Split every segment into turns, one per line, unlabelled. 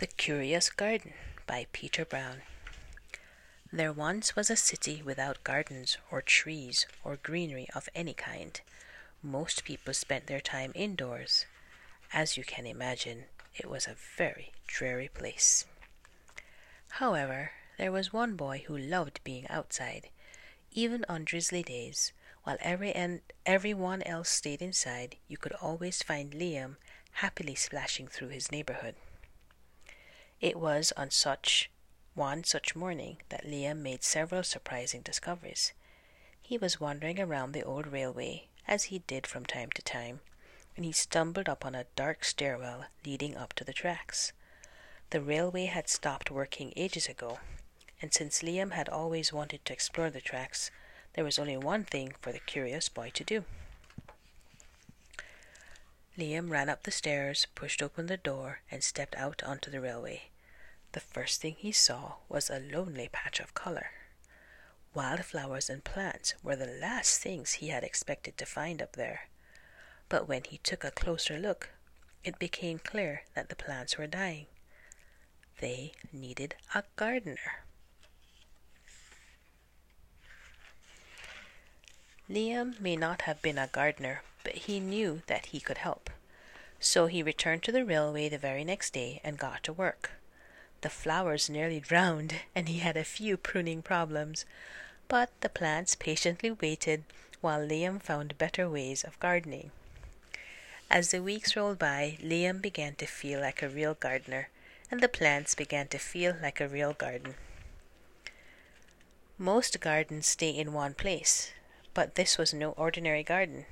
The Curious Garden by Peter Brown. There once was a city without gardens or trees or greenery of any kind. Most people spent their time indoors. As you can imagine, it was a very dreary place. However, there was one boy who loved being outside, even on drizzly days. While every and everyone else stayed inside, you could always find Liam happily splashing through his neighborhood. It was on such one such morning that Liam made several surprising discoveries. He was wandering around the old railway, as he did from time to time, when he stumbled upon a dark stairwell leading up to the tracks. The railway had stopped working ages ago, and since Liam had always wanted to explore the tracks, there was only one thing for the curious boy to do. Liam ran up the stairs, pushed open the door, and stepped out onto the railway. The first thing he saw was a lonely patch of color. Wildflowers and plants were the last things he had expected to find up there. But when he took a closer look, it became clear that the plants were dying. They needed a gardener. Liam may not have been a gardener, but he knew that he could help. So he returned to the railway the very next day and got to work. The flowers nearly drowned, and he had a few pruning problems, but the plants patiently waited while Liam found better ways of gardening. As the weeks rolled by, Liam began to feel like a real gardener, and the plants began to feel like a real garden. Most gardens stay in one place, but this was no ordinary garden.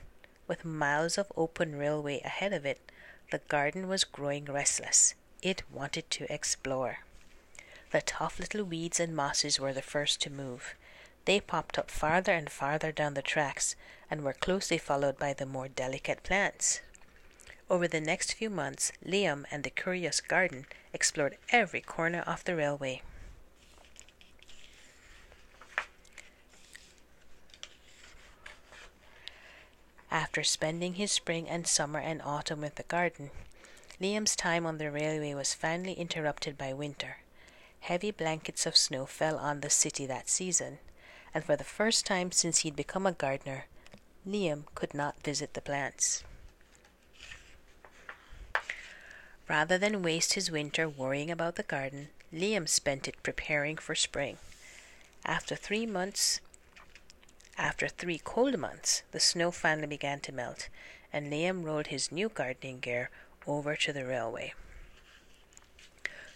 With miles of open railway ahead of it, the garden was growing restless. It wanted to explore. The tough little weeds and mosses were the first to move. They popped up farther and farther down the tracks and were closely followed by the more delicate plants. Over the next few months, Liam and the curious garden explored every corner of the railway. After spending his spring and summer and autumn with the garden, Liam's time on the railway was finally interrupted by winter. Heavy blankets of snow fell on the city that season, and for the first time since he'd become a gardener, Liam could not visit the plants. Rather than waste his winter worrying about the garden, Liam spent it preparing for spring. After three months, after three cold months, the snow finally began to melt, and Liam rolled his new gardening gear over to the railway.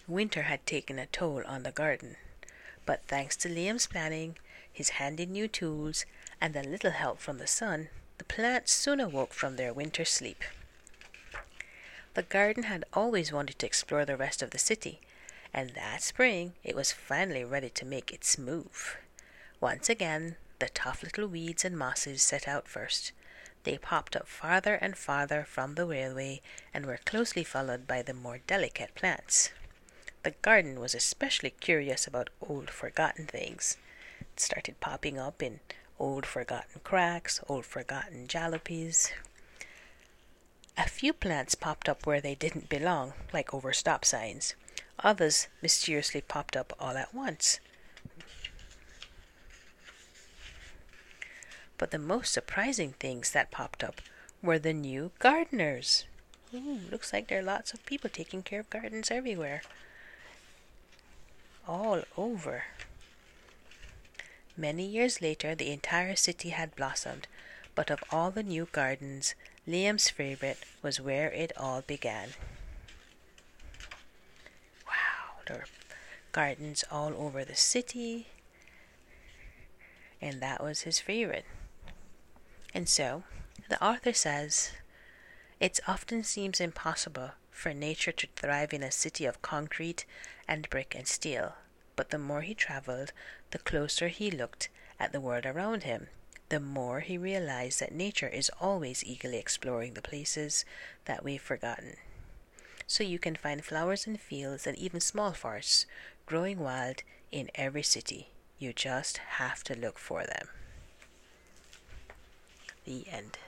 Winter had taken a toll on the garden, but thanks to Liam's planning, his handy new tools, and a little help from the sun, the plants soon awoke from their winter sleep. The garden had always wanted to explore the rest of the city, and that spring it was finally ready to make its move. Once again, the tough little weeds and mosses set out first, they popped up farther and farther from the railway and were closely followed by the more delicate plants. The garden was especially curious about old forgotten things. It started popping up in old forgotten cracks, old forgotten jalopies. A few plants popped up where they didn't belong, like over stop signs. Others mysteriously popped up all at once, But the most surprising things that popped up were the new gardeners. Ooh, looks like there are lots of people taking care of gardens everywhere. All over. Many years later, the entire city had blossomed, but of all the new gardens, Liam's favorite was where it all began. Wow, there were gardens all over the city, and that was his favorite. And so, the author says, it often seems impossible for nature to thrive in a city of concrete and brick and steel. But the more he traveled, the closer he looked at the world around him, the more he realized that nature is always eagerly exploring the places that we've forgotten. So you can find flowers and fields and even small forests growing wild in every city. You just have to look for them. The end.